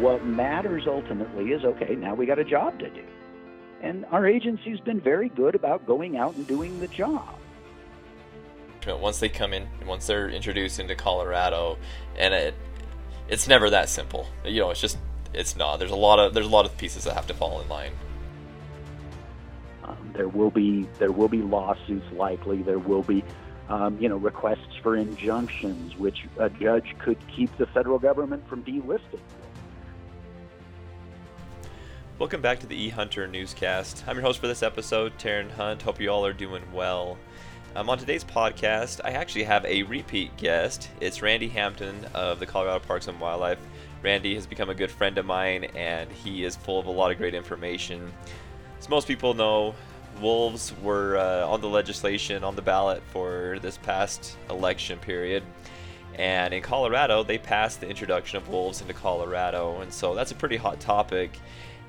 What matters ultimately is okay, now we got a job to do. And our agency's been very good about going out and doing the job. Once they come in, once they're introduced into Colorado, and it, it's never that simple. You know, it's just it's not. There's a lot of there's a lot of pieces that have to fall in line. Um, there will be there will be lawsuits likely. There will be um, you know requests for injunctions, which a judge could keep the federal government from delisting. Welcome back to the eHunter newscast. I'm your host for this episode, Terron Hunt. Hope you all are doing well. Um, on today's podcast, I actually have a repeat guest. It's Randy Hampton of the Colorado Parks and Wildlife. Randy has become a good friend of mine, and he is full of a lot of great information. As most people know, wolves were uh, on the legislation on the ballot for this past election period. And in Colorado, they passed the introduction of wolves into Colorado, and so that's a pretty hot topic.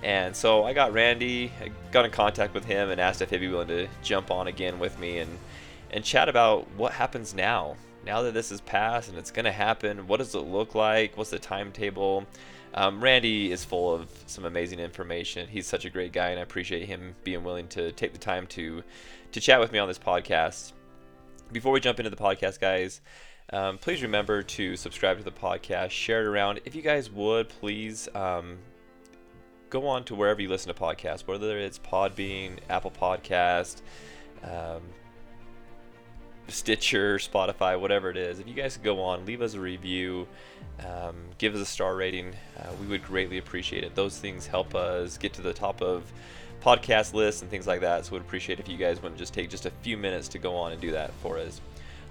And so I got Randy, I got in contact with him and asked if he'd be willing to jump on again with me and and chat about what happens now. Now that this is passed and it's going to happen, what does it look like? What's the timetable? Um, Randy is full of some amazing information. He's such a great guy, and I appreciate him being willing to take the time to to chat with me on this podcast. Before we jump into the podcast, guys, um, please remember to subscribe to the podcast, share it around. If you guys would, please um, go on to wherever you listen to podcasts, whether it's Podbean, Apple Podcast, um, Stitcher, Spotify, whatever it is. If you guys could go on, leave us a review, um, give us a star rating, uh, we would greatly appreciate it. Those things help us get to the top of podcast lists and things like that. So we'd appreciate if you guys wouldn't just take just a few minutes to go on and do that for us.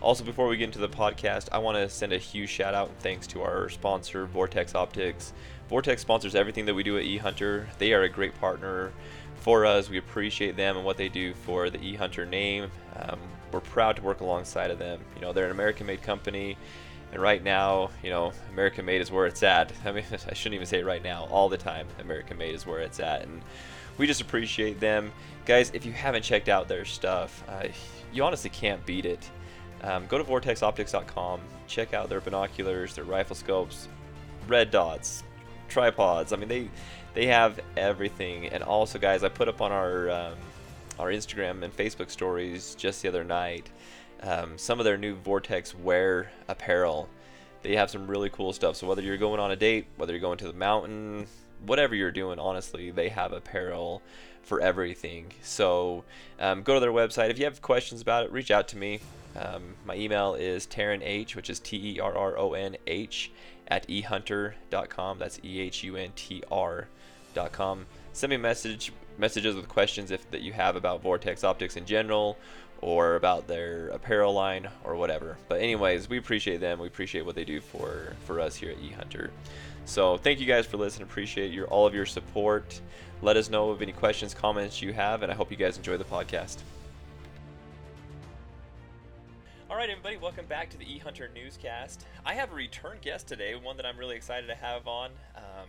Also, before we get into the podcast, I want to send a huge shout out and thanks to our sponsor, Vortex Optics. Vortex sponsors everything that we do at eHunter. They are a great partner for us. We appreciate them and what they do for the eHunter name. Um, we're proud to work alongside of them. You know, they're an American-made company, and right now, you know, American-made is where it's at. I mean, I shouldn't even say it right now. All the time, American-made is where it's at, and we just appreciate them, guys. If you haven't checked out their stuff, uh, you honestly can't beat it. Um, go to vortexoptics.com, check out their binoculars, their rifle scopes, red dots, tripods. I mean, they they have everything. And also, guys, I put up on our um, our Instagram and Facebook stories just the other night um, some of their new Vortex wear apparel. They have some really cool stuff. So whether you're going on a date, whether you're going to the mountain, whatever you're doing, honestly, they have apparel for everything. So um, go to their website. If you have questions about it, reach out to me. Um, my email is Terron H, which is T E R R O N H, at ehunter.com. That's E H U N T R.com. Send me message, messages with questions if that you have about Vortex Optics in general, or about their apparel line or whatever. But anyways, we appreciate them. We appreciate what they do for for us here at eHunter. So thank you guys for listening. Appreciate your all of your support. Let us know of any questions, comments you have, and I hope you guys enjoy the podcast. All right, everybody, welcome back to the eHunter Newscast. I have a return guest today, one that I'm really excited to have on. Um,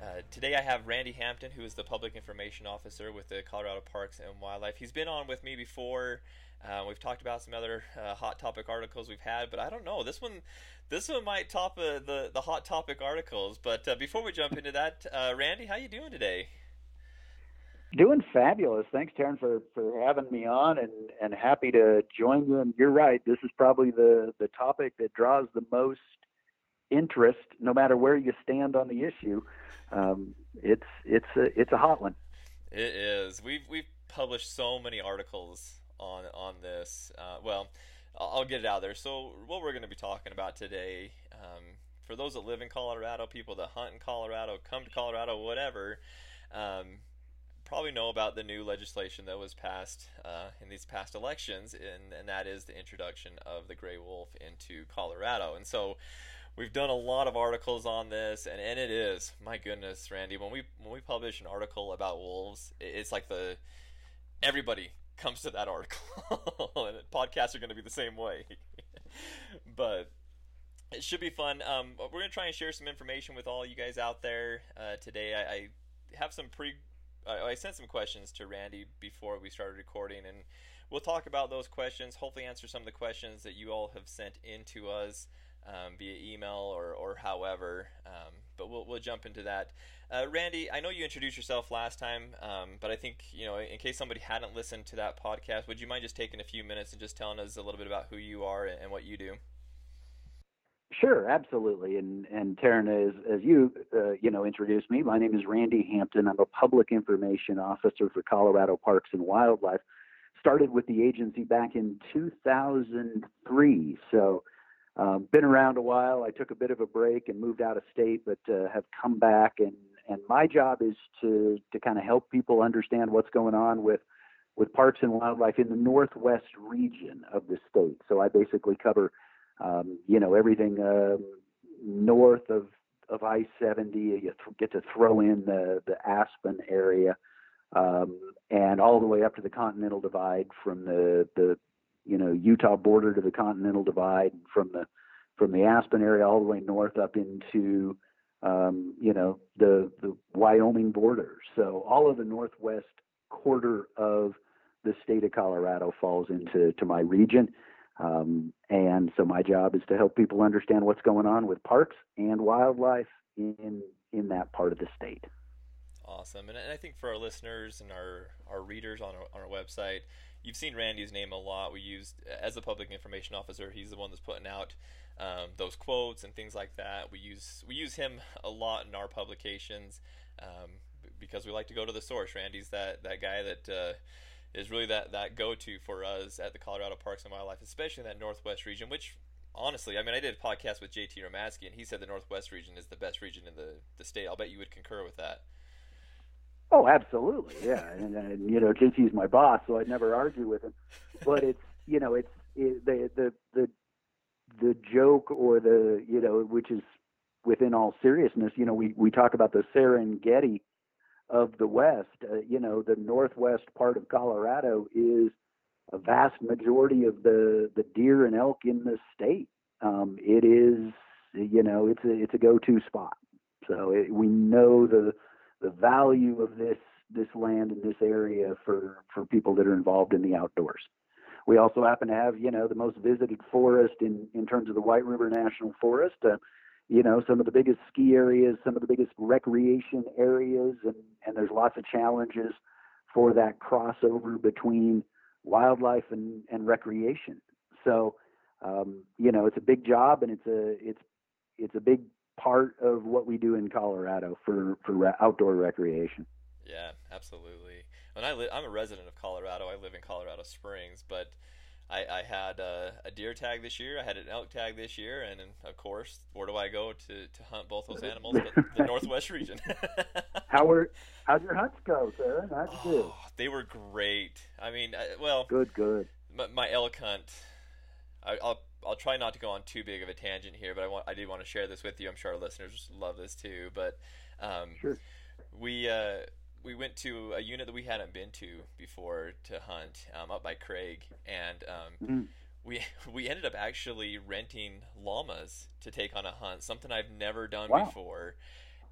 uh, today I have Randy Hampton, who is the Public Information Officer with the Colorado Parks and Wildlife. He's been on with me before. Uh, we've talked about some other uh, hot topic articles we've had, but I don't know. This one, this one might top uh, the the hot topic articles. But uh, before we jump into that, uh, Randy, how you doing today? Doing fabulous. Thanks, Terron, for, for having me on and, and happy to join you. And you're right, this is probably the, the topic that draws the most interest, no matter where you stand on the issue. Um, it's it's a it's a hot one. It is. We've we've published so many articles on on this. Uh, well, I'll get it out there. So what we're going to be talking about today, um, for those that live in Colorado, people that hunt in Colorado, come to Colorado, whatever. Um, probably know about the new legislation that was passed uh, in these past elections, and, and that is the introduction of the gray wolf into Colorado. And so we've done a lot of articles on this, and, and it is my goodness, Randy. When we when we publish an article about wolves, it's like the everybody comes to that article, and podcasts are going to be the same way. but it should be fun. Um, we're going to try and share some information with all you guys out there uh, today. I, I have some pre I sent some questions to Randy before we started recording, and we'll talk about those questions. Hopefully, answer some of the questions that you all have sent in to us um, via email or, or however. Um, but we'll we'll jump into that. Uh, Randy, I know you introduced yourself last time, um, but I think you know, in case somebody hadn't listened to that podcast, would you mind just taking a few minutes and just telling us a little bit about who you are and, and what you do? Sure, absolutely. And and Terron, as as you uh, you know introduced me, my name is Randy Hampton. I'm a public information officer for Colorado Parks and Wildlife. Started with the agency back in 2003, so um, been around a while. I took a bit of a break and moved out of state, but uh, have come back. and And my job is to to kind of help people understand what's going on with with parks and wildlife in the northwest region of the state. So I basically cover um, you know, everything um, north of of I-70, you th- get to throw in the the Aspen area, um, and all the way up to the Continental Divide from the the you know Utah border to the Continental Divide, from the from the Aspen area all the way north up into um, you know the the Wyoming border. So all of the northwest quarter of the state of Colorado falls into to my region. Um, and so my job is to help people understand what's going on with parks and wildlife in in that part of the state. Awesome, and, I think for our listeners and our, our readers on our, on our website, you've seen Randy's name a lot. We used as a public information officer, he's the one that's putting out um, those quotes and things like that. We use we use him a lot in our publications um, because we like to go to the source. Randy's that that guy that. Uh, is really that that go to for us at the Colorado Parks and Wildlife, especially in that Northwest region. Which honestly, I mean, I did a podcast with JT Romatzke, and he said the Northwest region is the best region in the the state. I'll bet you would concur with that. Oh, absolutely, yeah. and, uh, and you know, JT's my boss, so I'd never argue with him. But it's you know, it's it, the the the the joke or the you know, which is within all seriousness, you know, we we talk about the Serengeti of the West. Uh, you know, the northwest part of Colorado is a vast majority of the the deer and elk in the state. Um, it is, you know, it's a it's a go-to spot. So it, we know the the value of this this land in this area for for people that are involved in the outdoors. We also happen to have, you know, the most visited forest in in terms of the White River National Forest. Uh, you know some of the biggest ski areas some of the biggest recreation areas and and there's lots of challenges for that crossover between wildlife and and recreation. So um, you know it's a big job and it's a it's it's a big part of what we do in Colorado for for re- outdoor recreation. Yeah absolutely. And I I'm a resident of Colorado. I live in Colorado Springs but I, I had a, a, deer tag this year. I had an elk tag this year, and, and of course, where do I go to, to hunt both those animals? But the Northwest region. How were how'd your hunts go, sir? How'd you do? Oh, they were great. I mean, I, well, good, good. My, my elk hunt. I, will I'll try not to go on too big of a tangent here, but I want I do want to share this with you. I'm sure our listeners love this too. But um, sure. we. Uh, we went to a unit that we hadn't been to before to hunt um, up by Craig, and um, mm. we we ended up actually renting llamas to take on a hunt, something I've never done wow. before,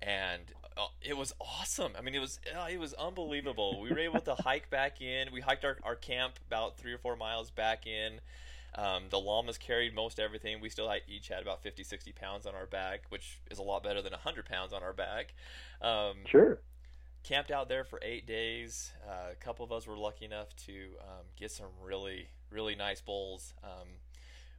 and uh, it was awesome. I mean, it was uh, it was unbelievable. we were able to hike back in. We hiked our, our camp about three or four miles back in. Um, the llamas carried most everything. We still each had about 50, 60 pounds on our back, which is a lot better than 100 pounds on our back. Um, sure camped out there for eight days. Uh, a couple of us were lucky enough to um, get some really, really nice bulls. Um,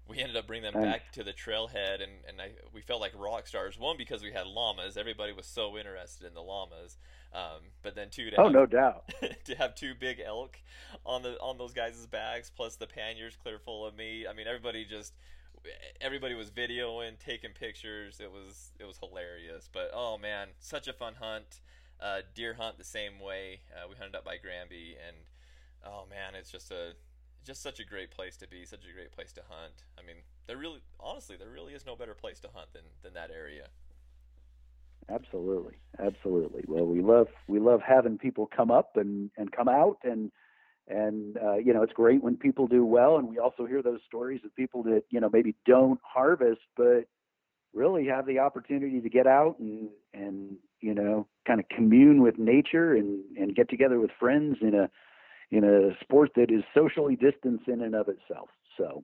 we ended up bringing them back to the trailhead, and, and I, we felt like rock stars. One because we had llamas; everybody was so interested in the llamas. Um, but then two, to oh have, no doubt, to have two big elk on the on those guys' bags, plus the panniers clear full of meat. I mean, everybody just everybody was videoing, taking pictures. It was it was hilarious. But oh man, such a fun hunt. Uh, deer hunt the same way. Uh, we hunted up by Granby, and oh man, it's just a just such a great place to be, such a great place to hunt. I mean, there really, honestly, there really is no better place to hunt than than that area. Absolutely, absolutely. Well, we love we love having people come up and and come out and and uh, you know it's great when people do well and we also hear those stories of people that you know maybe don't harvest but really have the opportunity to get out and and you know kind of commune with nature and and get together with friends in a in a sport that is socially distanced in and of itself so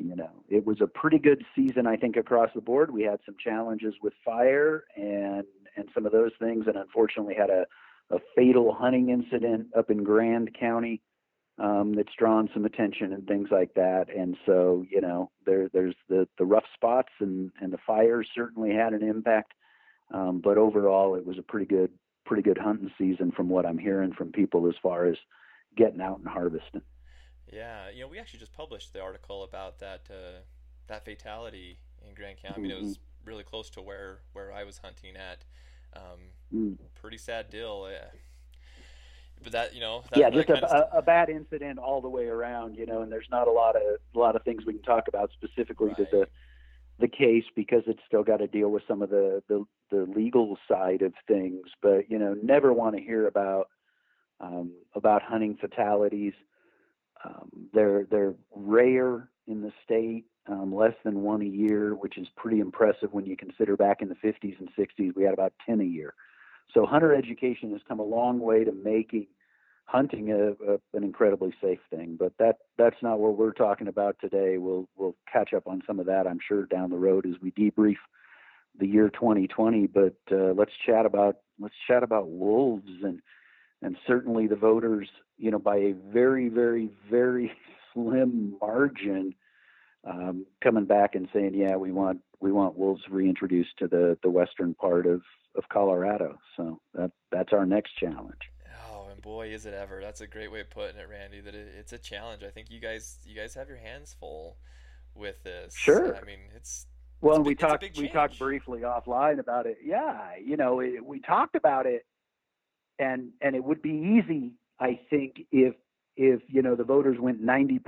you know, it was a pretty good season, I think, across the board. We had some challenges with fire and and some of those things, and unfortunately had a a fatal hunting incident up in Grand County um, that's drawn some attention and things like that. And so, you know, there there's the the rough spots and and the fires certainly had an impact. Um, but overall, it was a pretty good pretty good hunting season from what I'm hearing from people as far as getting out and harvesting. Yeah, you know, we actually just published the article about that uh, that fatality in Grand County. I mean, mm-hmm. it was mm-hmm. really close to where where I was hunting at. Um, mm. Pretty sad deal. Uh, but that you know, that, yeah, just a, a, bad incident all the way around. You know, and there's not a lot of a lot of things we can talk about specifically right. to the the case because it's still got to deal with some of the, the the legal side of things. But you know, never want to hear about um, about hunting fatalities. Um, they're they're rare in the state, um, less than one a year, which is pretty impressive when you consider back in the 50s and 60s we had about 10 a year. So hunter education has come a long way to making hunting a, a, an incredibly safe thing. But that that's not what we're talking about today. We'll we'll catch up on some of that, I'm sure, down the road as we debrief the year 2020. But uh, let's chat about let's chat about wolves and and certainly the voters, you know, by a very, very, very slim margin, um, coming back and saying, yeah, we want we want wolves reintroduced to the the western part of of Colorado. So that that's our next challenge. And boy, is it ever! That's a great way of putting it, Randy. That it, it's a challenge. I think you guys you guys have your hands full with this. Sure. I mean, it's well, and we talked we talked briefly offline about it. Yeah, you know, it, we talked about it and and it would be easy, I think, if if you know the voters went 90%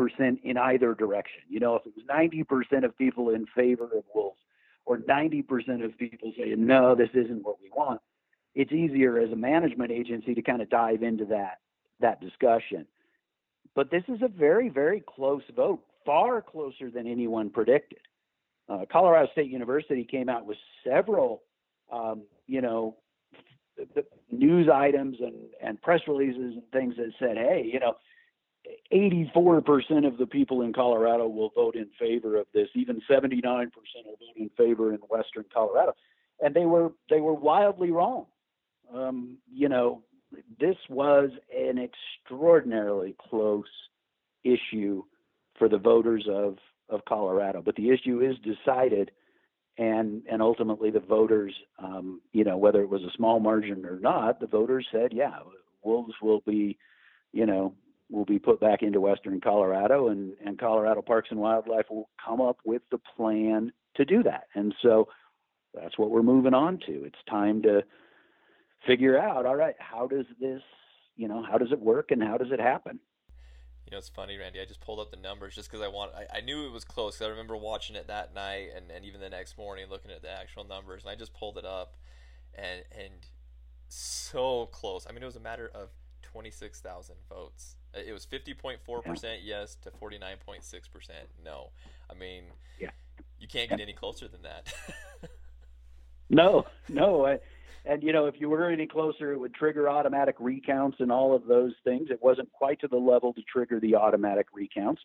in either direction. You know, if it was 90% of people in favor of wolves, or 90% of people saying no, this isn't what we want, it's easier as a management agency to kind of dive into that that discussion. But this is a very very close vote, far closer than anyone predicted. Uh, Colorado State University came out with several, um, you know, news items and, and press releases and things that said, hey, you know, 84% of the people in Colorado will vote in favor of this. Even 79% will vote in favor in Western Colorado, and they were they were wildly wrong. Um, you know, this was an extraordinarily close issue for the voters of of Colorado, but the issue is decided and and ultimately the voters, um, you know, whether it was a small margin or not, the voters said, yeah, wolves will be, you know, will be put back into western Colorado, and and Colorado Parks and Wildlife will come up with the plan to do that, and so that's what we're moving on to. It's time to figure out, all right, how does this, you know, how does it work and how does it happen? You know, it's funny, Randy. I just pulled up the numbers just because I want. I, I, knew it was close. I remember watching it that night and, and even the next morning, looking at the actual numbers, and I just pulled it up, and and so close. I mean, it was a matter of twenty six thousand votes. It was fifty point four percent yes to forty nine point six percent no. I mean, yeah, you can't get any closer than that. no, no. I, and you know, if you were any closer, it would trigger automatic recounts and all of those things. It wasn't quite to the level to trigger the automatic recounts,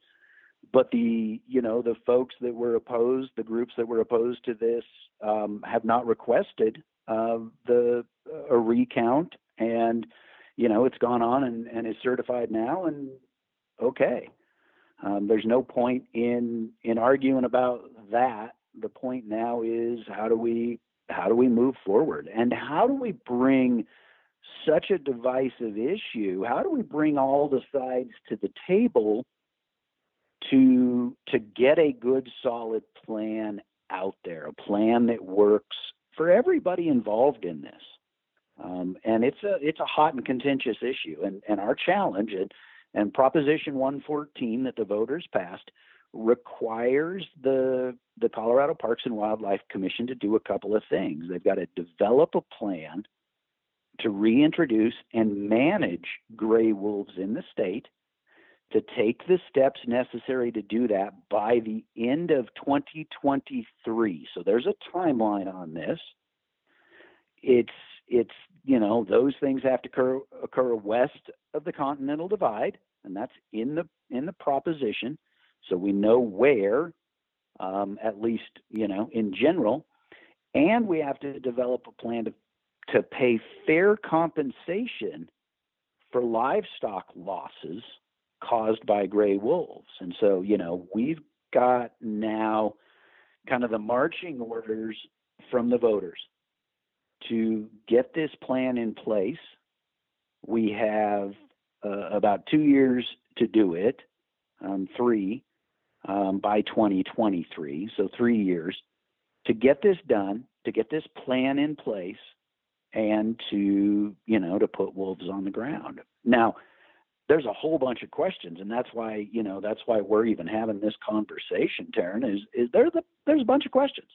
but the you know the folks that were opposed, the groups that were opposed to this, um, have not requested uh, the a recount, and you know it's gone on and, and is certified now, and okay. Um, there's no point in in arguing about that. The point now is how do we how do we move forward? And how do we bring such a divisive issue how do we bring all the sides to the table to to get a good solid plan out there a plan that works for everybody involved in this? Um, and it's a it's a hot and contentious issue and and our challenge and, and proposition 114 that the voters passed requires the the Colorado Parks and Wildlife Commission to do a couple of things. They've got to develop a plan to reintroduce and manage gray wolves in the state, to take the steps necessary to do that by the end of 2023. So there's a timeline on this. It's it's you know those things have to occur, occur west of the Continental Divide, and that's in the in the proposition. So we know where um, at least you know in general, and we have to develop a plan to to pay fair compensation for livestock losses caused by gray wolves. And so, you know, we've got now kind of the marching orders from the voters to get this plan in place. We have uh, about two years to do it, um, three um, by 2023, so three years to get this done, to get this plan in place, and to you know to put wolves on the ground. Now, there's a whole bunch of questions, and that's why you know that's why we're even having this conversation. Terron is is there the there's a bunch of questions.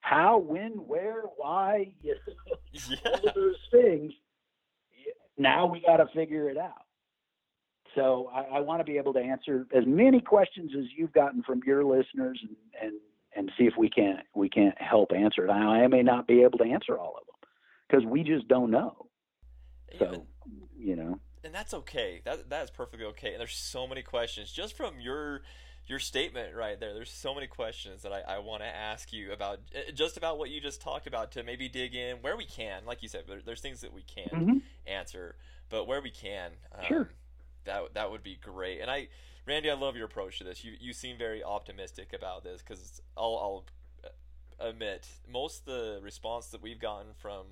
How, when, where, why, you know, yeah. all of those things. Now we got to figure it out. So I, I want to be able to answer as many questions as you've gotten from your listeners, and and and see if we can't we can't help answer it. I may not be able to answer all of them because we just don't know. So you know and that's okay. That that's perfectly okay. And there's so many questions just from your your statement right there. There's so many questions that I, I want to ask you about eh, just about what you just talked about to maybe dig in where we can. Like you said, there's things that we can't mm-hmm. answer, but where we can, um, sure. That that would be great. And I, Randy, I love your approach to this. You you seem very optimistic about this because I'll, I'll uh, admit most of the response that we've gotten from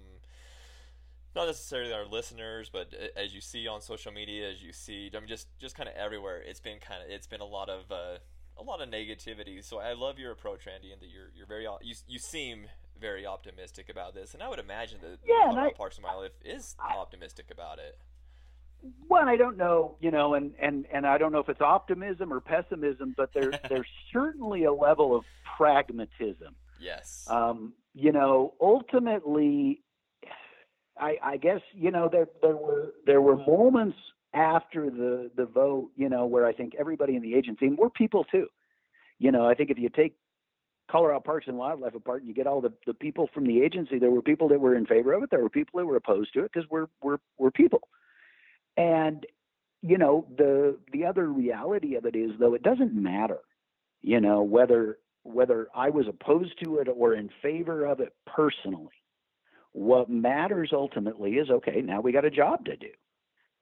not necessarily our listeners, but as you see on social media, as you see, I mean, just just kind of everywhere, it's been kind of it's been a lot of uh, a lot of negativity. So I love your approach, Randy, and that you're you're very you you seem very optimistic about this, and I would imagine that yeah, I, Parks and Wildlife is I, optimistic about it. Well, I don't know, you know, and and and I don't know if it's optimism or pessimism, but there there's certainly a level of pragmatism. Yes. Um, you know, ultimately, I, I guess you know there there were there were moments after the the vote, you know, where I think everybody in the agency, and we're people too. You know, I think if you take Colorado Parks and Wildlife apart and you get all the, the people from the agency, there were people that were in favor of it, there were people that were opposed to it because we're we're we're people. And you know, the the other reality of it is though it doesn't matter, you know, whether whether I was opposed to it or in favor of it personally what matters ultimately is okay, now we got a job to do.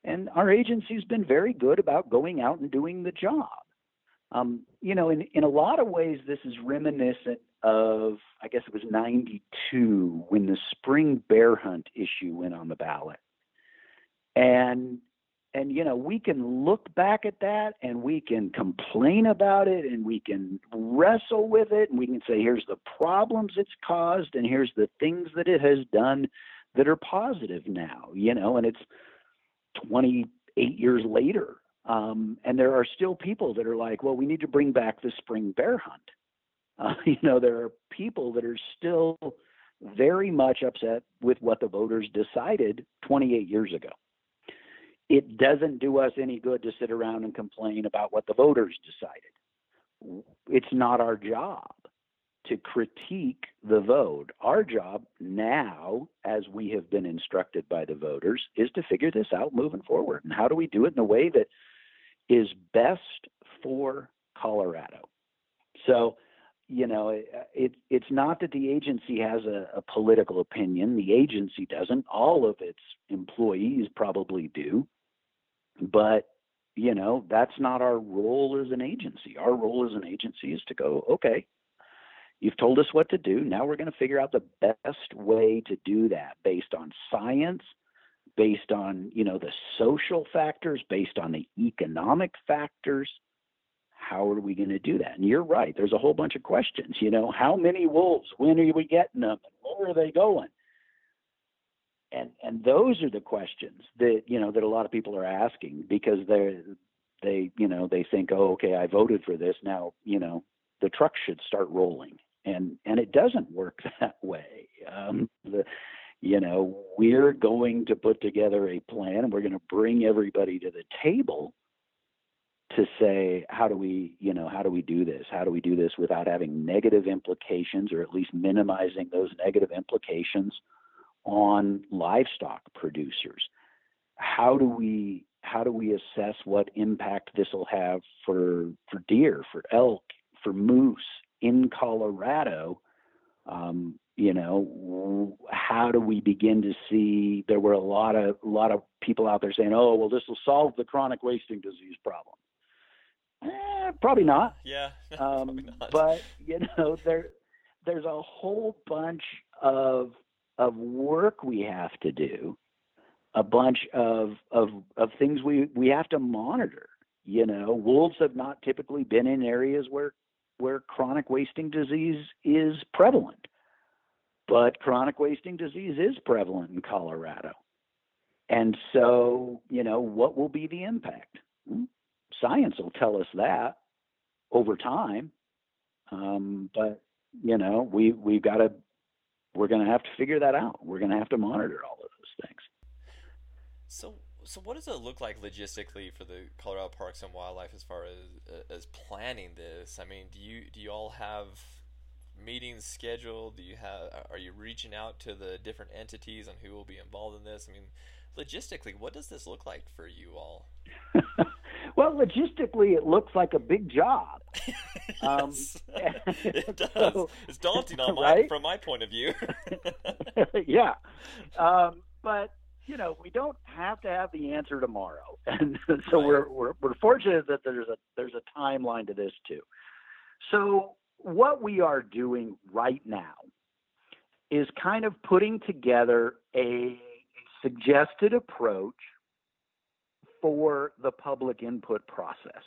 And our agency's been very good about going out and doing the job. Um, you know, in, in a lot of ways, this is reminiscent of, I guess it was 92 when the spring bear hunt issue went on the ballot. And and you know we can look back at that and we can complain about it and we can wrestle with it and we can say here's the problems it's caused and here's the things that it has done that are positive now you know and it's 28 years later um, and there are still people that are like well we need to bring back the spring bear hunt. Uh, you know there are people that are still very much upset with what the voters decided 28 years ago it doesn't do us any good to sit around and complain about what the voters decided. It's not our job to critique the vote. Our job now, as we have been instructed by the voters, is to figure this out moving forward. And how do we do it in a way that is best for Colorado? So, you know, it, it, it's not that the agency has a, a political opinion. The agency doesn't. All of its employees probably do. But, you know, that's not our role as an agency. Our role as an agency is to go, okay, you've told us what to do. Now we're going to figure out the best way to do that based on science, based on, you know, the social factors, based on the economic factors. How are we going to do that? And you're right. There's a whole bunch of questions. You know, how many wolves? When are we getting them? Where are they going? And and those are the questions that you know that a lot of people are asking because they're they you know they think oh okay I voted for this. Now you know the truck should start rolling. And and it doesn't work that way. Um, the you know we're going to put together a plan and we're going to bring everybody to the table to say how do we you know how do we do this? How do we do this without having negative implications or at least minimizing those negative implications on livestock producers. How do we how do we assess what impact this will have for for deer, for elk, for moose in Colorado, um, you know, how do we begin to see? There were a lot of a lot of people out there saying, "Oh, well, this will solve the chronic wasting disease problem." Eh, probably not. Yeah, Um, probably not. But you know, there there's a whole bunch of of work we have to do, a bunch of of of things we we have to monitor. You know, wolves have not typically been in areas where where chronic wasting disease is prevalent, but chronic wasting disease is prevalent in Colorado. And so, you know, what will be the impact? Hmm, Science will tell us that over time. Um, but you know, we we've got to we're going to have to figure that out. We're going to have to monitor all of those things. So, so what does it look like logistically for the Colorado Parks and Wildlife as far as as planning this? I mean, do you do you all have meetings scheduled? Do you have are you reaching out to the different entities on who will be involved in this? I mean, logistically, what does this look like for you all? well, logistically, it looks like a big job. Um, it does. so- it's daunting on my, right? from my point of view. yeah, um, but you know, we don't have to have the answer tomorrow, and so Right. we're, we're we're fortunate that there's a there's a timeline to this too. So what we are doing right now is kind of putting together a suggested approach for the public input process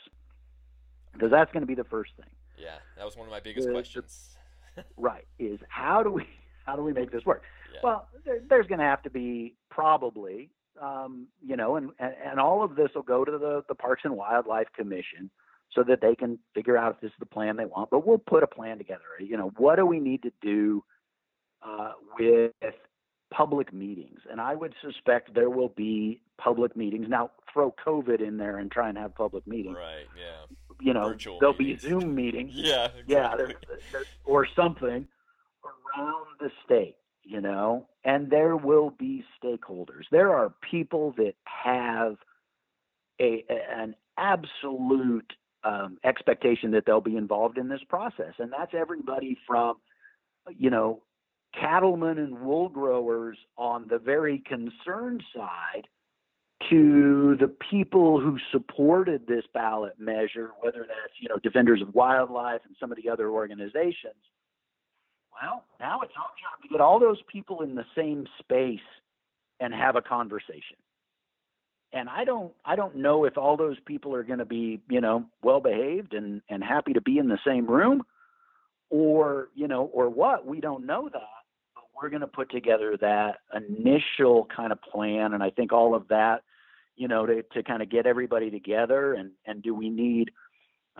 because that's going to be the first thing yeah, that was one of my biggest The- questions. right is how do we how do we make this work Yeah. well there, there's going to have to be probably um, you know and, and and all of this will go to the the parks and wildlife commission so that they can figure out if this is the plan they want but we'll put a plan together you know what do we need to do uh, with public meetings and i would suspect there will be public meetings now throw covid in there and try and have public meetings right. Yeah. you know Virtual there'll meetings. be zoom meetings Yeah. yeah, Exactly. there, there, or something around the state, you know, and there will be stakeholders. There are people that have a, a- an absolute um, expectation that they'll be involved in this process, and that's everybody from, you know, cattlemen and wool growers on the very concerned side to the people who supported this ballot measure, whether that's you know defenders of wildlife and some of the other organizations. Well, now it's our job to get all those people in the same space and have a conversation. And I don't I don't know if all those people are going to be, you know, well behaved and and happy to be in the same room or, you know, or what. We don't know that. We're going to put together that initial kind of plan and I think all of that, you know, to to kind of get everybody together and and do we need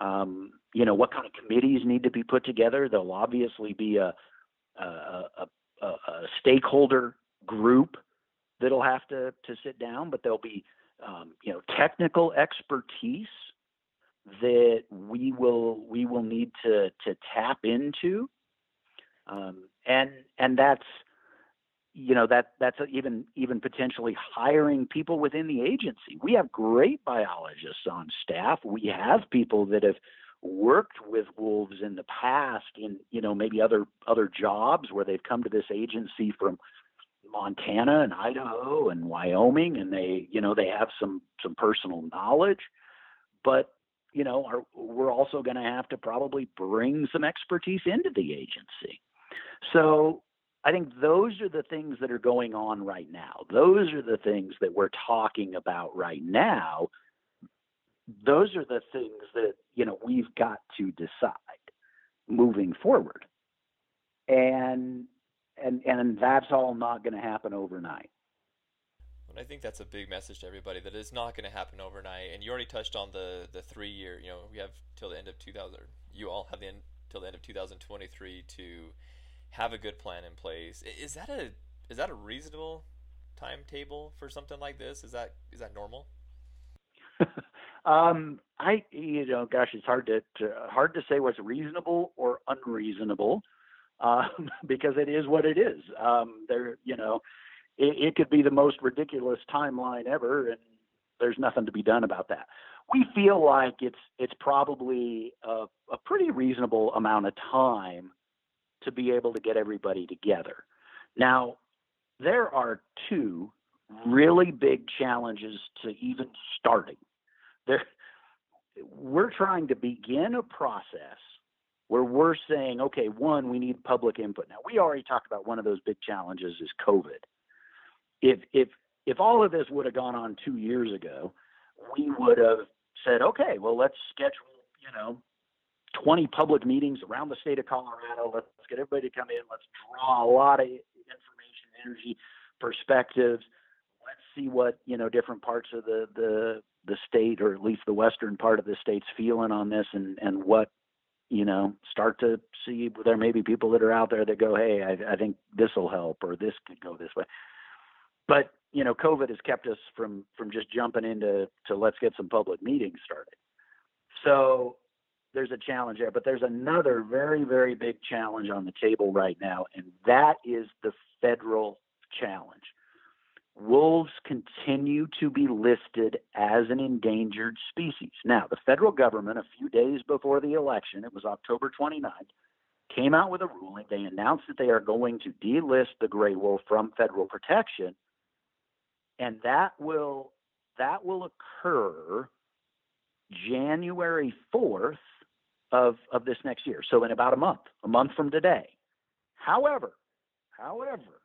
um, you know, what kind of committees need to be put together? There'll obviously be a a, a, a, a stakeholder group that'll have to to sit down, but there'll be um, you know technical expertise that we will we will need to to tap into, um, and and that's you know that that's even even potentially hiring people within the agency. We have great biologists on staff. We have people that have worked with wolves in the past in you know maybe other other jobs where they've come to this agency from Montana and Idaho and Wyoming and they you know they have some some personal knowledge but you know are, we're also going to have to probably bring some expertise into the agency so I think those are the things that are going on right now. Those are the things that we're talking about right now. Those are the things that, you know, we've got to decide moving forward. And and and that's all not going to happen overnight. I think that's a big message to everybody that it's not going to happen overnight. And you already touched on the the three year. You know, we have till the end of 2000. You all have the end till the end of 2023 to have a good plan in place. Is that a is that a reasonable timetable for something like this? Is that is that normal? um, I, you know, gosh, it's hard to, to hard to say what's reasonable or unreasonable, um, because it is what it is. Um, there, you know, it, it could be the most ridiculous timeline ever, and there's nothing to be done about that. we feel like it's it's probably a, a pretty reasonable amount of time to be able to get everybody together. Now, there are two really big challenges to even starting. There, we're trying to begin a process where we're saying, okay, one, we need public input. Now, we already talked about one of those big challenges is COVID. If if if all of this would have gone on two years ago, we would have said, okay, well, let's schedule, you know, 20 public meetings around the state of Colorado. Let's get everybody to come in. Let's draw a lot of information, energy, perspectives. Let's see what you know different parts of the the the state, or at least the western part of the state's feeling on this, and and what you know start to see there may be people that are out there that go, hey, I, I think this will help, or this could go this way. But you know, COVID has kept us from from just jumping into to let's get some public meetings started. So there's a challenge there, but there's another very very big challenge on the table right now, and that is the federal challenge. Wolves continue to be listed as an endangered species. Now, the federal government, a few days before the election, it was October 29th, came out with a ruling. They announced that they are going to delist the gray wolf from federal protection and that will that will occur January 4th of of this next year. So in about a month, a month from today. However, however,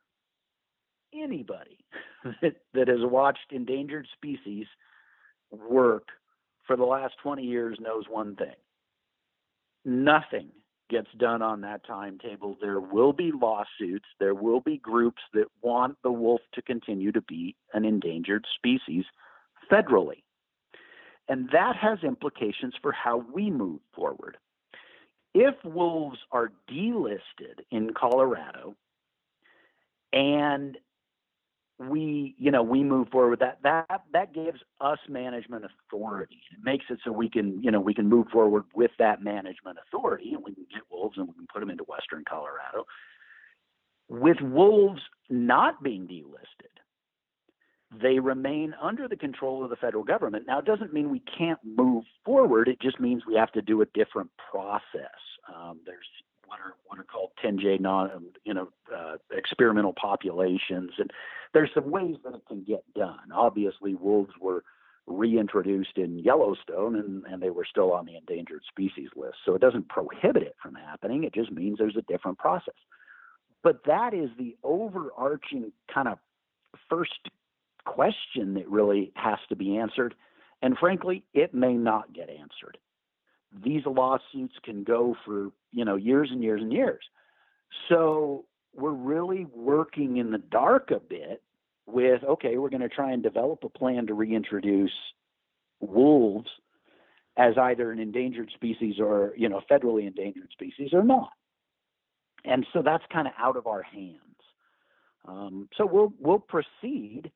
anybody that, that has watched endangered species work for the last 20 years knows one thing. Nothing gets done on that timetable, there will be lawsuits. There will be groups that want the wolf to continue to be an endangered species federally. And that has implications for how we move forward. If wolves are delisted in Colorado and we you know we move forward that that that gives us management authority it makes it so we can you know we can move forward with that management authority and we can get wolves and we can put them into western colorado with wolves not being delisted they remain under the control of the federal government now it doesn't mean we can't move forward it just means we have to do a different process um, there's what are what are called 10J non you know uh, experimental populations, and there's some ways that it can get done. Obviously, wolves were reintroduced in Yellowstone, and, and they were still on the endangered species list. So it doesn't prohibit it from happening. It just means there's a different process. But that is the overarching kind of first question that really has to be answered. And frankly, it may not get answered these lawsuits can go for you know years and years and years. So we're really working in the dark a bit with okay, we're going to try and develop a plan to reintroduce wolves as either an endangered species or you know federally endangered species or not. And so that's kind of out of our hands. Um, so we'll we'll proceed,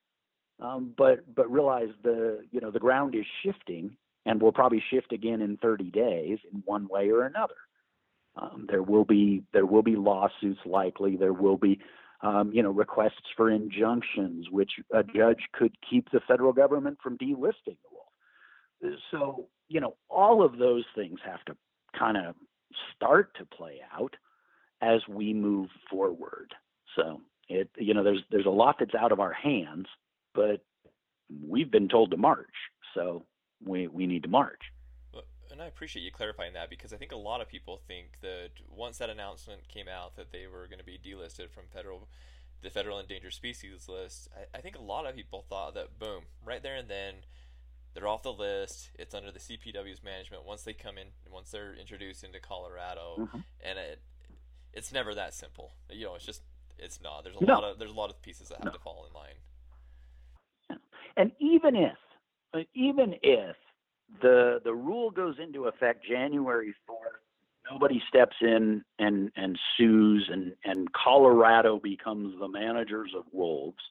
um, but but realize the you know the ground is shifting and will probably shift again in 30 days in one way or another. Um, there will be there will be lawsuits likely. There will be um, you know requests for injunctions, which a judge could keep the federal government from delisting the wolf. So you know all of those things have to kind of start to play out as we move forward. So it you know there's there's a lot that's out of our hands, but we've been told to march. So we we need to march. And I appreciate you clarifying that because I think a lot of people think that once that announcement came out that they were going to be delisted from federal the federal endangered species list, I, I think a lot of people thought that boom, right there and then they're off the list. It's under the CPW's management once they come in, once they're introduced into Colorado, mm-hmm. and it it's never that simple. You know, it's just it's not. There's a no. lot of there's a lot of pieces that have no. to fall in line. And even if uh, even if the the rule goes into effect January 4th, nobody steps in and and sues and and Colorado becomes the managers of wolves.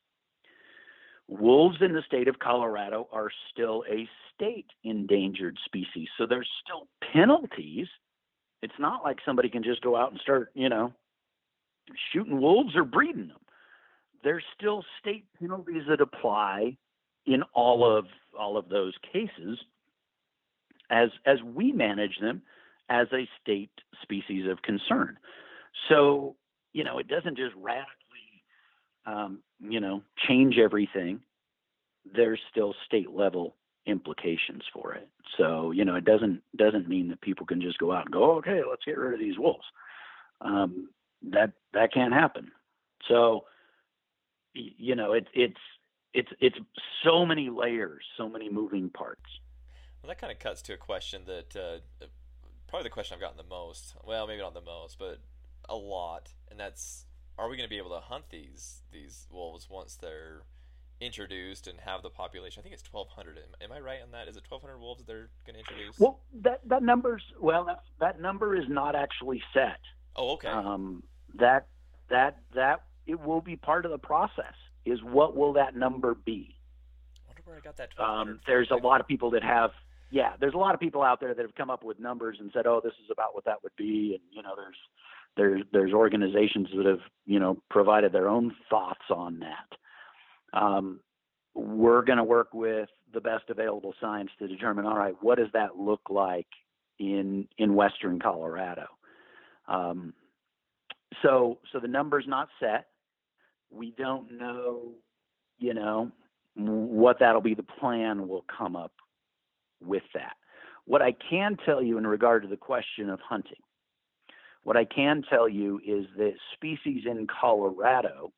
Wolves in the state of Colorado are still a state endangered species, so there's still penalties. It's not like somebody can just go out and start, you know, shooting wolves or breeding them. There's still state penalties that apply in all of all of those cases as as we manage them as a state species of concern. So you know, it doesn't just radically um, you know change everything. There's still state level implications for it. So you know, it doesn't doesn't mean that people can just go out and go, okay, let's get rid of these wolves. Um, that that can't happen. So you know, it, it's it's it's so many layers, so many moving parts. Well, that kind of cuts to a question that uh, probably the question I've gotten the most. Well, maybe not the most, but a lot, and that's: Are we going to be able to hunt these these wolves once they're introduced and have the population? I think it's 1,200. Am, I right on that? Is it 1,200 wolves they're going to introduce? Well, that that number's well, that that number is not actually set. Oh, okay. Um, that that that it will be part of the process. Is what will that number be? I wonder where I got that. Um, there's a lot of people that have, yeah, there's a lot of people out there that have come up with numbers and said, oh, this is about what that would be, and you know, there's there's there's organizations that have you know provided their own thoughts on that. Um, we're going to work with the best available science to determine, all right, what does that look like in in western Colorado? Um, so so the number's not set. We don't know, you know, what that'll be. The plan will come up with that. What I can tell you in regard to the question of hunting, what I can tell you is that species in Colorado,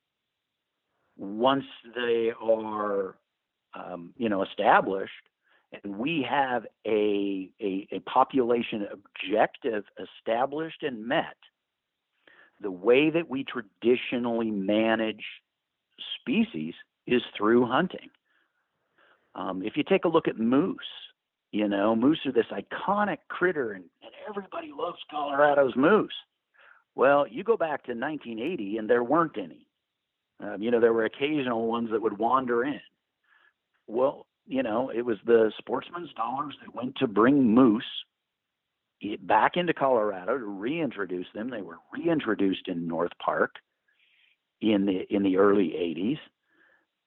once they are, um, you know, established, and we have a, a, a population objective established and met, the way that we traditionally manage species is through hunting. Um, if you take a look at moose, you know, moose are this iconic critter, and, and everybody loves Colorado's moose. Well, you go back to 1980, and there weren't any. Um, you know, there were occasional ones that would wander in. Well, you know, it was the sportsman's dollars that went to bring moose back into Colorado to reintroduce them. They were reintroduced in North Park in the in the early 80s,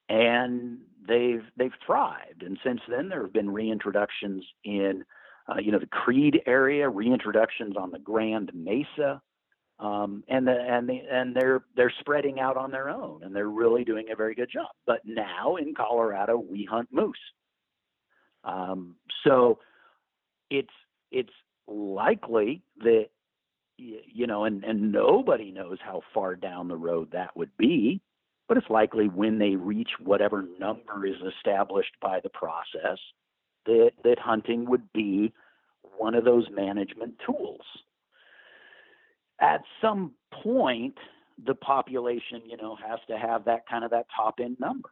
and they've they've thrived. And since then, there have been reintroductions in uh, you know the Creede area, reintroductions on the Grand Mesa, um, and the and the and they're they're spreading out on their own, and they're really doing a very good job. But now in Colorado, we hunt moose. Um, so it's it's likely that you know and and nobody knows how far down the road that would be but it's likely when they reach whatever number is established by the process that that hunting would be one of those management tools. At some point the population you know has to have that kind of that top end number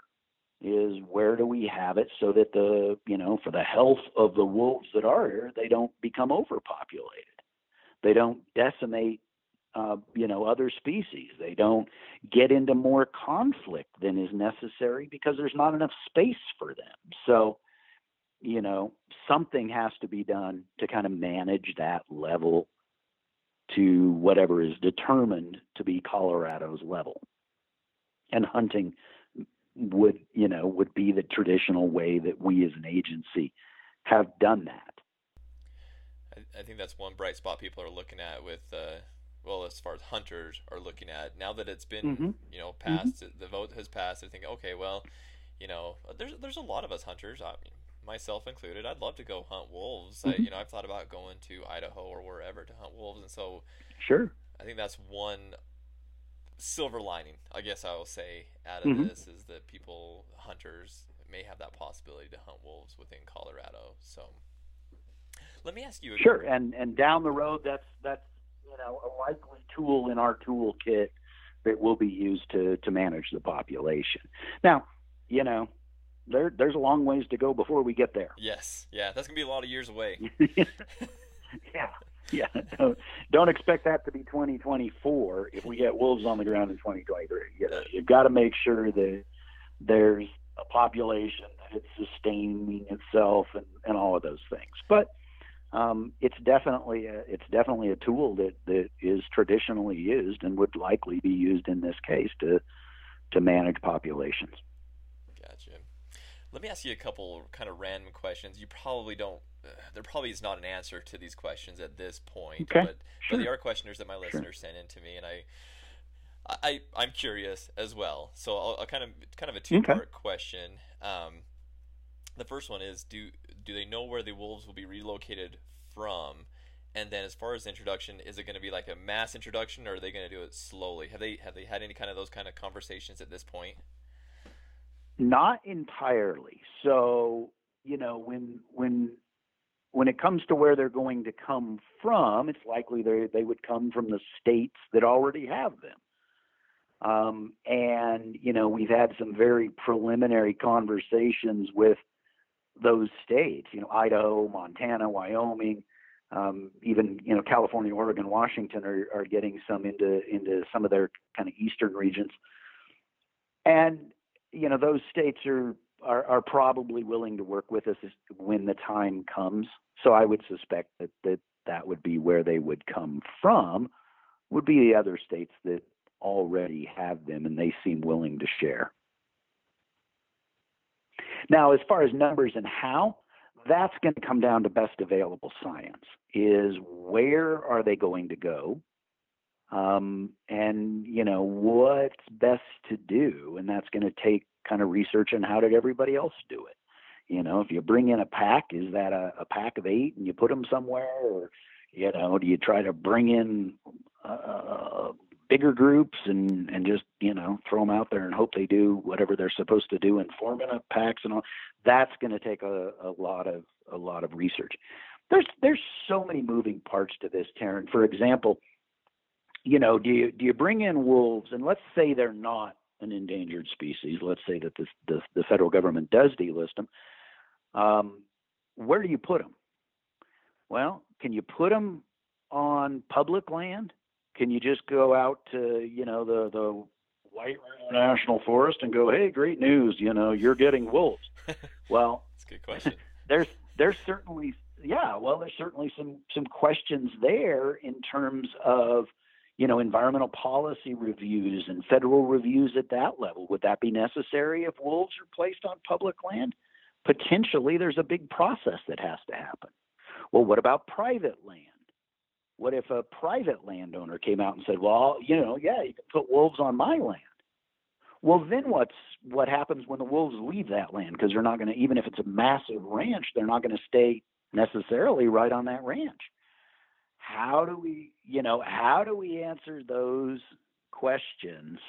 is where do we have it so that the you know for the health of the wolves that are here they don't become overpopulated. They don't decimate uh, you know other species. They don't get into more conflict than is necessary because there's not enough space for them. So you know something has to be done to kind of manage that level to whatever is determined to be Colorado's level. And hunting would you know would be the traditional way that we as an agency have done that. I, I think that's one bright spot people are looking at with uh, well as far as hunters are looking at now that it's been mm-hmm. you know passed mm-hmm. the vote has passed. They're thinking okay well you know there's there's a lot of us hunters. I mean, myself included. I'd love to go hunt wolves. Mm-hmm. I, you know I've thought about going to Idaho or wherever to hunt wolves, and so sure I think that's one silver lining, I guess I will say, out of mm-hmm. this is that people, hunters, may have that possibility to hunt wolves within Colorado. So, let me ask you. Sure, and and down the road, that's that's you know a likely tool in our toolkit that will be used to to manage the population. Now, you know, there there's a long ways to go before we get there. Yes, yeah, that's gonna be a lot of years away. yeah. yeah, don't, don't expect that to be 2024 if we get wolves on the ground in 2023. You know, you've got to make sure that there's a population that it's sustaining itself and, and all of those things. But um, it's definitely a, it's definitely a tool that, that is traditionally used and would likely be used in this case to to manage populations. Gotcha. Let me ask you a couple kind of random questions. You probably don't there probably is not an answer to these questions at this point, okay. but, sure. but they are questioners that my listeners sure. sent in to me, and I, I, I'm curious as well. So I'll, I'll kind of kind of a two part okay. question. Um, the first one is do do they know where the wolves will be relocated from? And then as far as introduction, is it going to be like a mass introduction, or are they going to do it slowly? Have they have they had any kind of those kind of conversations at this point? Not entirely. So you know when when when it comes to where they're going to come from, it's likely they would come from the states that already have them. Um, and you know we've had some very preliminary conversations with those states. You know Idaho, Montana, Wyoming. Um, even you know California, Oregon, Washington are, are getting some into into some of their kind of eastern regions, and you know those states are are, are probably willing to work with us when the time comes. So I would suspect that that that would be where they would come from. Would be the other states that already have them and they seem willing to share. Now, as far as numbers and how, that's going to come down to best available science. Is where are they going to go? Um, and you know what's best to do, and that's going to take kind of research on how did everybody else do it. You know, if you bring in a pack, is that a, a pack of eight and you put them somewhere, or you know, do you try to bring in uh, bigger groups and and just you know throw them out there and hope they do whatever they're supposed to do and forming up packs and all? That's going to take a, a lot of a lot of research. There's there's so many moving parts to this, Terron. For example, you know, do you do you bring in wolves and let's say they're not an endangered species. Let's say that the, the, the federal government does delist them. Um, where do you put them? Well, can you put them on public land? Can you just go out to you know the the White National Forest and go, hey, great news, you know, you're getting wolves. Well, that's a good question. there's there's certainly yeah, well, there's certainly some some questions there in terms of you know, environmental policy reviews and federal reviews at that level. Would that be necessary if wolves are placed on public land? Potentially, there's a big process that has to happen. Well, what about private land? What if a private landowner came out and said, "Well, you know, yeah, you can put wolves on my land." Well, then what's what happens when the wolves leave that land? Because they're not going to, even if it's a massive ranch, they're not going to stay necessarily right on that ranch how do we you know how do we answer those questions?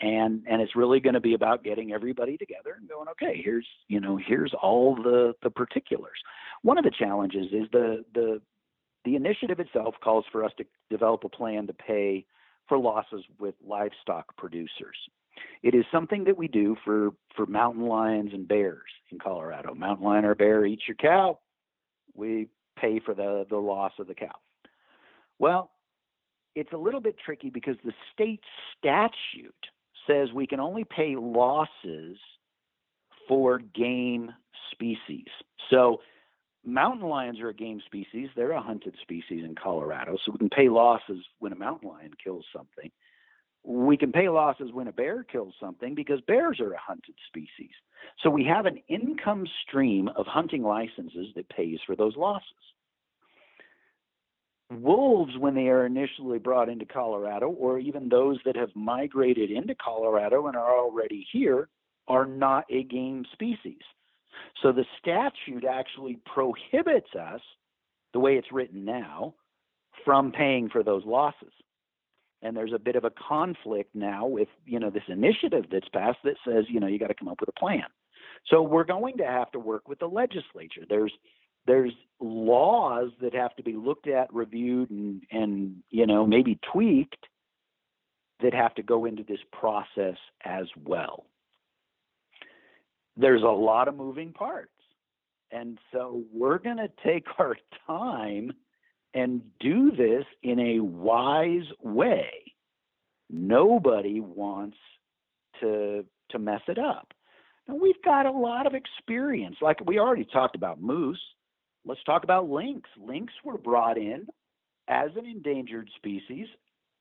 And and it's really going to be about getting everybody together and going okay here's you know here's all the the particulars. One of the challenges is the the the initiative itself calls for us to develop a plan to pay for losses with livestock producers. It is something that we do for for mountain lions and bears in colorado. Mountain lion or bear eats your cow. We pay for the, the loss of the cow. Well, it's a little bit tricky because the state statute says we can only pay losses for game species. So mountain lions are a game species. They're a hunted species in Colorado. So we can pay losses when a mountain lion kills something. We can pay losses when a bear kills something because bears are a hunted species. So we have an income stream of hunting licenses that pays for those losses. Wolves, when they are initially brought into Colorado, or even those that have migrated into Colorado and are already here, are not a game species. So the statute actually prohibits us, the way it's written now, from paying for those losses. And there's a bit of a conflict now with, you know, this initiative that's passed that says, you know, you got to come up with a plan. So we're going to have to work with the legislature. There's there's laws that have to be looked at, reviewed, and and you know maybe tweaked that have to go into this process as well. There's a lot of moving parts. And so we're going to take our time and do this in a wise way. Nobody wants to to mess it up. Now we've got a lot of experience. Like we already talked about moose. Let's talk about lynx. Lynx were brought in as an endangered species,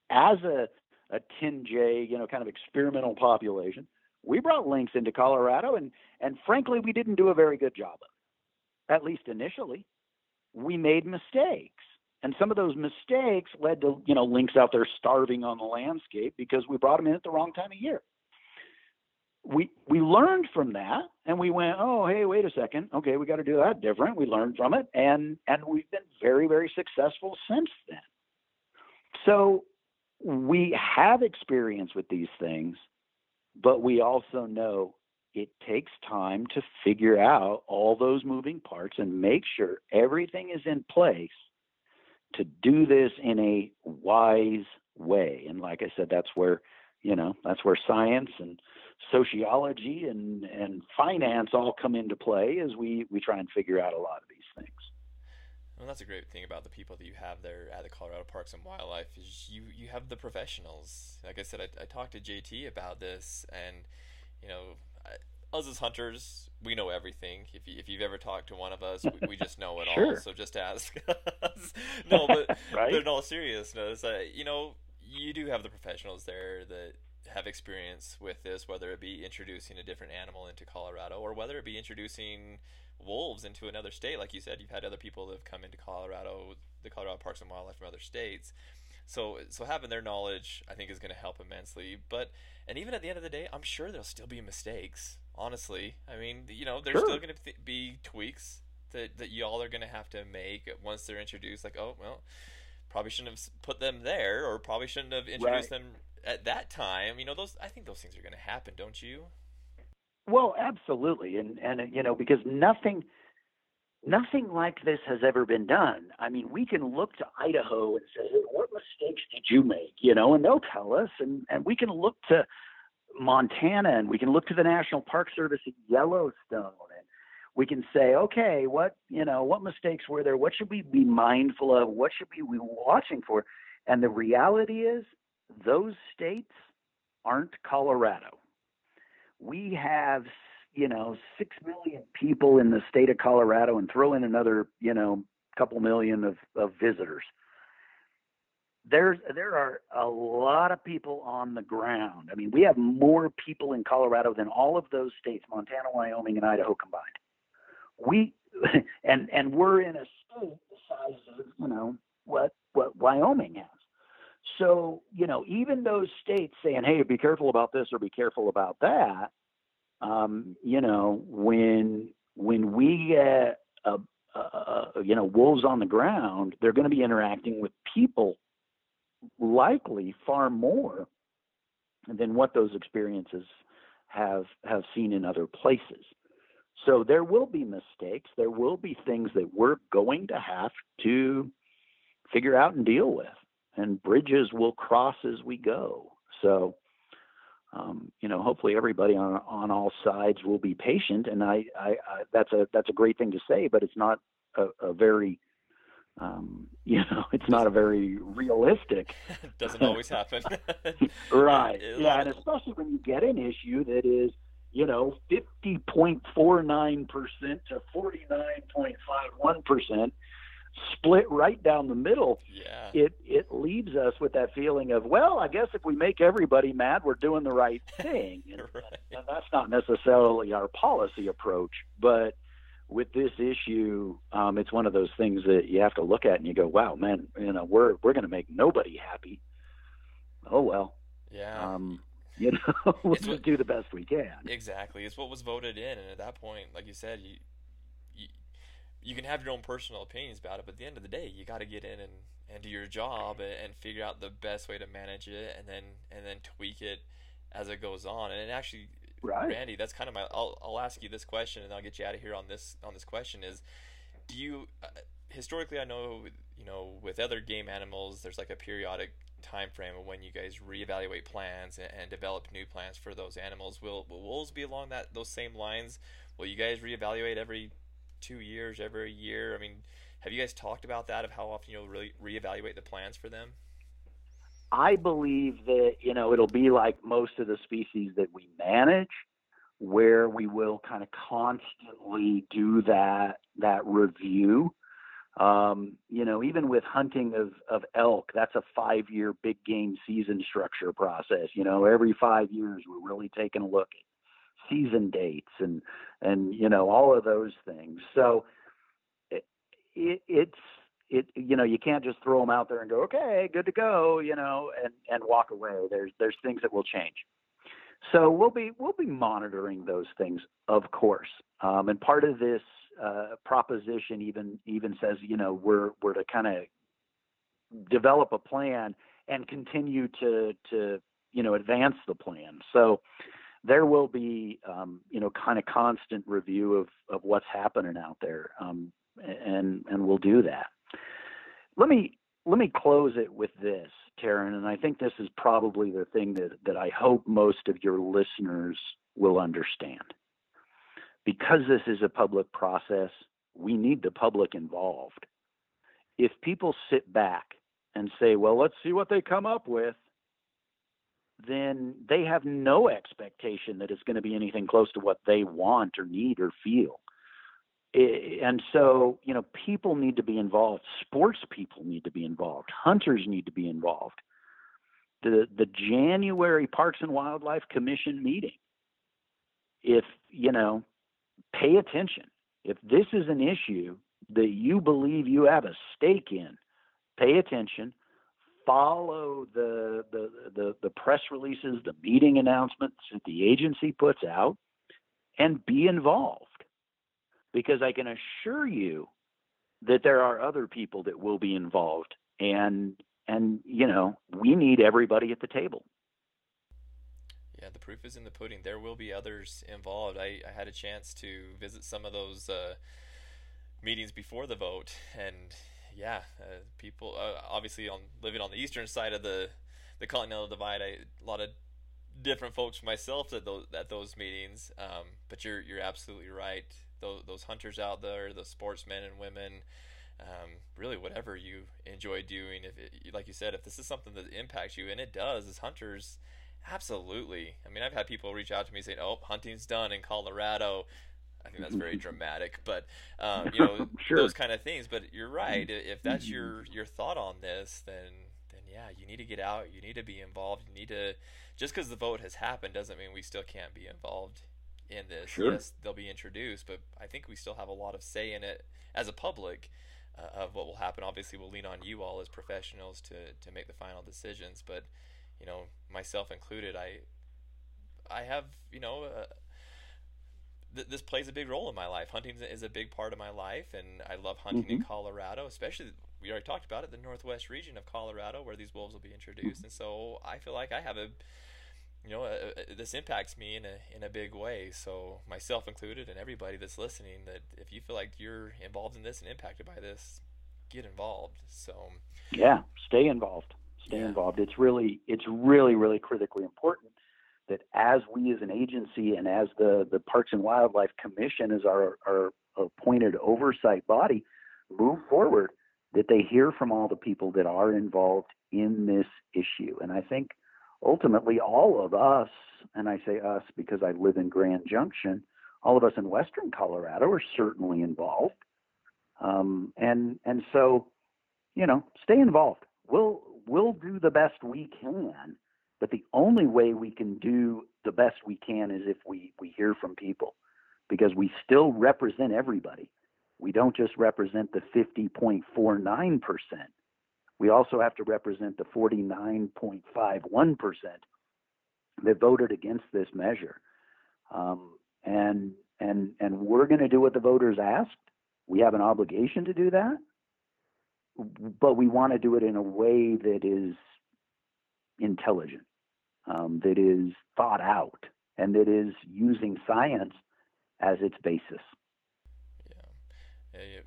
as a, a 10J, you know, kind of experimental population. We brought lynx into Colorado, and, and frankly, we didn't do a very good job of it. at least initially, we made mistakes. And some of those mistakes led to, you know, lynx out there starving on the landscape because we brought them in at the wrong time of year. We we learned from that and we went, oh hey, wait a second. Okay, we got to do that different. We learned from it and and we've been very, very successful since then. So we have experience with these things, but we also know it takes time to figure out all those moving parts and make sure everything is in place to do this in a wise way. And like I said, that's where, you know, that's where science and sociology and, and finance all come into play as we, we try and figure out a lot of these things. Well, that's a great thing about the people that you have there at the Colorado Parks and Wildlife is you you have the professionals. Like I said, I, I talked to JT about this, and you know, I, us as hunters, we know everything. If you, if you've ever talked to one of us, we, we just know it sure. all. So just ask us. no, but right? but in all seriousness, uh, you know, you do have the professionals there that have experience with this, whether it be introducing a different animal into Colorado or whether it be introducing wolves into another state. Like you said, you've had other people that have come into Colorado, the Colorado Parks and Wildlife from other states. So, so having their knowledge, I think, is going to help immensely. But, and even at the end of the day, I'm sure there'll still be mistakes. Honestly, I mean, you know, there's sure. still going to th- be tweaks that that y'all are going to have to make once they're introduced. Like, oh, well, probably shouldn't have put them there, or probably shouldn't have introduced right. them at that time. You know, those I think those things are going to happen, don't you? Well, absolutely, and and uh, you know because nothing nothing like this has ever been done. I mean, we can look to Idaho and say, hey, "What mistakes did you make?" You know, and they'll tell us, and and we can look to Montana and we can look to the National Park Service at Yellowstone and we can say, okay, what you know, what mistakes were there? What should we be mindful of? What should we be watching for? And the reality is, those states aren't Colorado we have you know six million people in the state of Colorado and throw in another you know couple million of, of visitors. There's there are a lot of people on the ground. I mean, we have more people in Colorado than all of those states, Montana, Wyoming, and Idaho combined. We and and we're in a state the size of you know what what Wyoming has. So, you know, even those states saying, hey, be careful about this or be careful about that, um, you know, when when we get a, a, you know wolves on the ground, they're going to be interacting with people likely far more than what those experiences have have seen in other places. So there will be mistakes. There will be things that we're going to have to figure out and deal with and bridges will cross as we go. So, um, you know, hopefully everybody on on all sides will be patient, and I, I, I that's a that's a great thing to say, but it's not a, a very um, you know, it's not a very realistic. Doesn't always happen. right. Yeah, and especially when you get an issue that is, you know, 50.49% to 49.51%, split right down the middle, yeah. it it leaves us with that feeling of, well, I guess if we make everybody mad, we're doing the right thing, and, right. and that's not necessarily our policy approach. But with this issue, um, it's one of those things that you have to look at and you go, wow, man, you know, we're we're going to make nobody happy. Oh well. Yeah. Um, you know, we'll just what, do the best we can. Exactly. It's what was voted in, and at that point, like you said, you you can have your own personal opinions about it, but at the end of the day, you got to get in and, and do your job and, and, figure out the best way to manage it, and then and then tweak it as it goes on. And it actually, right. Randy, that's kind of my. I'll, I'll ask you this question, and I'll get you out of here on this on this question. Is do you uh, historically? I know you know with other game animals, there's like a periodic time frame of when you guys reevaluate plans and, and develop new plans for those animals. Will, will wolves be along that those same lines? Will you guys reevaluate every two years, every year? I mean, have you guys talked about that of how often you'll really reevaluate the plans for them? I believe that you know it'll be like most of the species that we manage, where we will kind of constantly do that that review. Um, you know, even with hunting of, of elk, that's a five year big game season structure process. You know, every five years we're really taking a look at season dates and and you know all of those things. So it, it's it you know you can't just throw them out there and go okay good to go you know and and walk away. There's there's things that will change. So we'll be we'll be monitoring those things of course. Um, and part of this uh, proposition even even says you know we're we're to kind of develop a plan and continue to to you know advance the plan. So there will be um, you know kind of constant review of of what's happening out there um, and and we'll do that let me let me close it with this Terron and I think this is probably the thing that that I hope most of your listeners will understand because this is a public process we need the public involved if people sit back and say well let's see what they come up with then they have no expectation that it's going to be anything close to what they want or need or feel. And so, you know, people need to be involved. Sports people need to be involved. Hunters need to be involved. The the January Parks and Wildlife Commission meeting. If you know, pay attention. If this is an issue that you believe you have a stake in, pay attention follow the, the, the, the press releases, the meeting announcements that the agency puts out, and be involved. Because I can assure you that there are other people that will be involved, and and you know we need everybody at the table. Yeah, the proof is in the pudding. There will be others involved. I, I had a chance to visit some of those uh, meetings before the vote, and yeah, uh, people uh, obviously on living on the eastern side of the the continental divide, I, a lot of different folks myself at those at those meetings. Um, but you're you're absolutely right. Those those hunters out there, the sportsmen and women, um, really whatever you enjoy doing. If it, like you said, if this is something that impacts you, and it does, as hunters, absolutely. I mean, I've had people reach out to me saying, "Oh, hunting's done in Colorado." I think that's very dramatic, but um, you know sure. those kind of things. But you're right. If that's your your thought on this, then then yeah, you need to get out. You need to be involved. You need to just because the vote has happened doesn't mean we still can't be involved in this. Sure. Yes, they'll be introduced, but I think we still have a lot of say in it as a public. Uh, of what will happen. Obviously, we'll lean on you all as professionals to, to make the final decisions. But you know, myself included, I I have you know uh, th- this plays a big role in my life. Hunting is a big part of my life, and I love hunting mm-hmm. in Colorado, especially we already talked about it, the northwest region of Colorado, where these wolves will be introduced. And so I feel like I have a, you know, a, a, this impacts me in a in a big way. So myself included, and everybody that's listening, that if you feel like you're involved in this and impacted by this, get involved. So yeah, stay involved. Stay yeah. involved. It's really it's really really critically important that as we as an agency and as the, the Parks and Wildlife Commission as our, our appointed oversight body move forward, that they hear from all the people that are involved in this issue. And I think ultimately all of us, and I say us because I live in Grand Junction, all of us in Western Colorado are certainly involved. Um, and and so, you know, stay involved. We'll we'll do the best we can but the only way we can do the best we can is if we, we hear from people because we still represent everybody. We don't just represent the 50.49%. We also have to represent the 49.51% that voted against this measure. Um, and, and, and we're going to do what the voters asked. We have an obligation to do that, but we want to do it in a way that is intelligent um, that is thought out and that is using science as its basis. Yeah,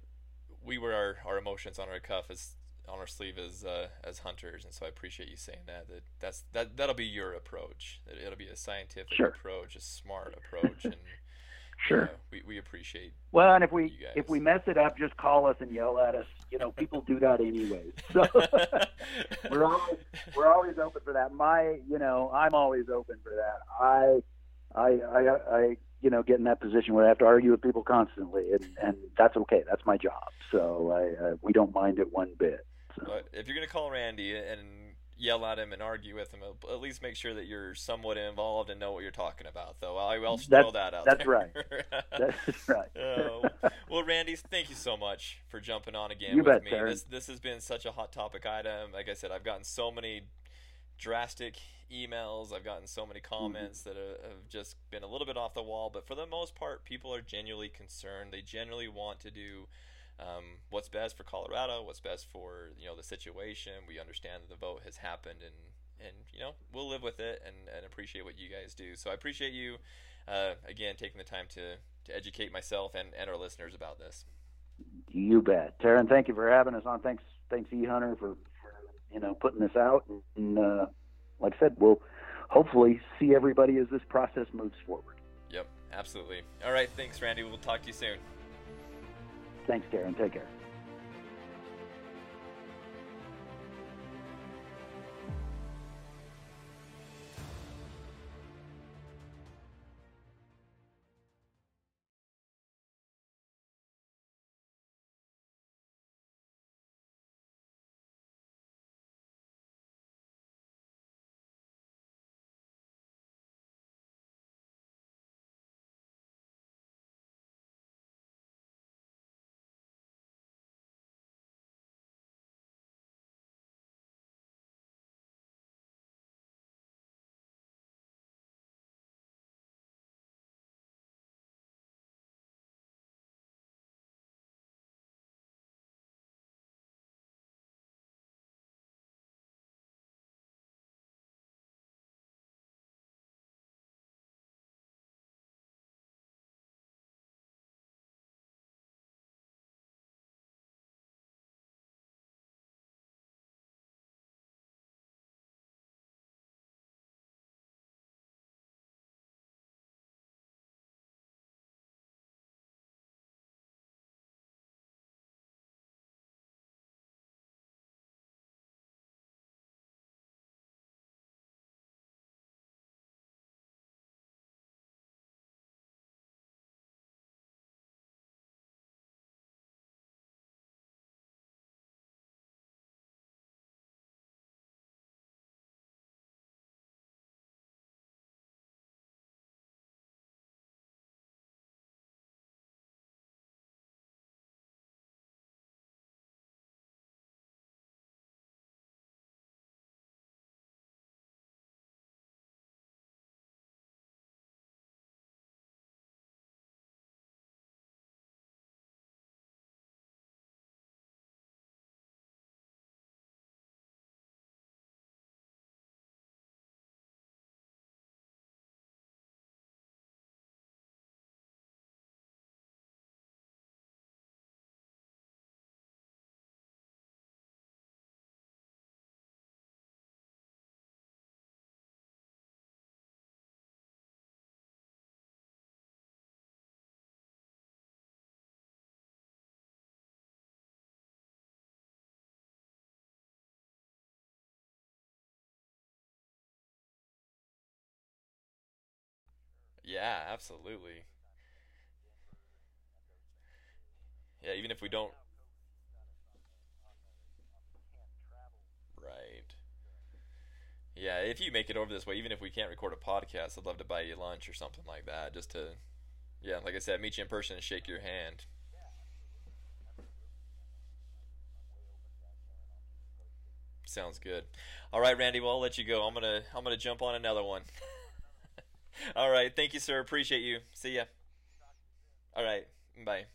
we wear our, our emotions on our cuff as on our sleeve as uh, as hunters, and so I appreciate you saying that. That that's that that'll be your approach. That it'll be a scientific sure. approach, a smart approach, and Sure. Uh, we, we appreciate. Well, and if we if we mess it up, just call us and yell at us. You know, people do that anyway. So we're always we're always open for that. My, you know, I'm always open for that. I, I, I, I you know, get in that position where I have to argue with people constantly, and and that's okay. That's my job. So I, uh, we don't mind it one bit. So. But if you're gonna call Randy and yell at him and argue with him. At least make sure that you're somewhat involved and know what you're talking about, though. I will throw that out. That's there. right. That's right. uh, Well, Randy, thank you so much for jumping on again you with bet, me. This this has been such a hot topic item. Like I said, I've gotten so many drastic emails. I've gotten so many Mm-hmm. comments that have just been a little bit off the wall. But for the most part, people are genuinely concerned. They genuinely want to do um, what's best for Colorado, what's best for you know the situation. We understand that the vote has happened, and and you know we'll live with it and, and appreciate what you guys do. So I appreciate you uh, again taking the time to to educate myself and, and our listeners about this. You bet, Terron. Thank you for having us on. Thanks, thanks, E Hunter, for, for you know putting this out. And uh, like I said, we'll hopefully see everybody as this process moves forward. Yep, absolutely. All right, thanks, Randy. We'll talk to you soon. Thanks, Terron. Take care. Yeah, absolutely. Yeah, even if we don't. Right. Yeah, if you make it over this way, even if we can't record a podcast, I'd love to buy you lunch or something like that, just to, yeah, like I said, meet you in person and shake your hand. Sounds good. All right, Randy. Well, I'll let you go. I'm gonna I'm gonna jump on another one. All right. Thank you, sir. Appreciate you. See ya. All right. Bye.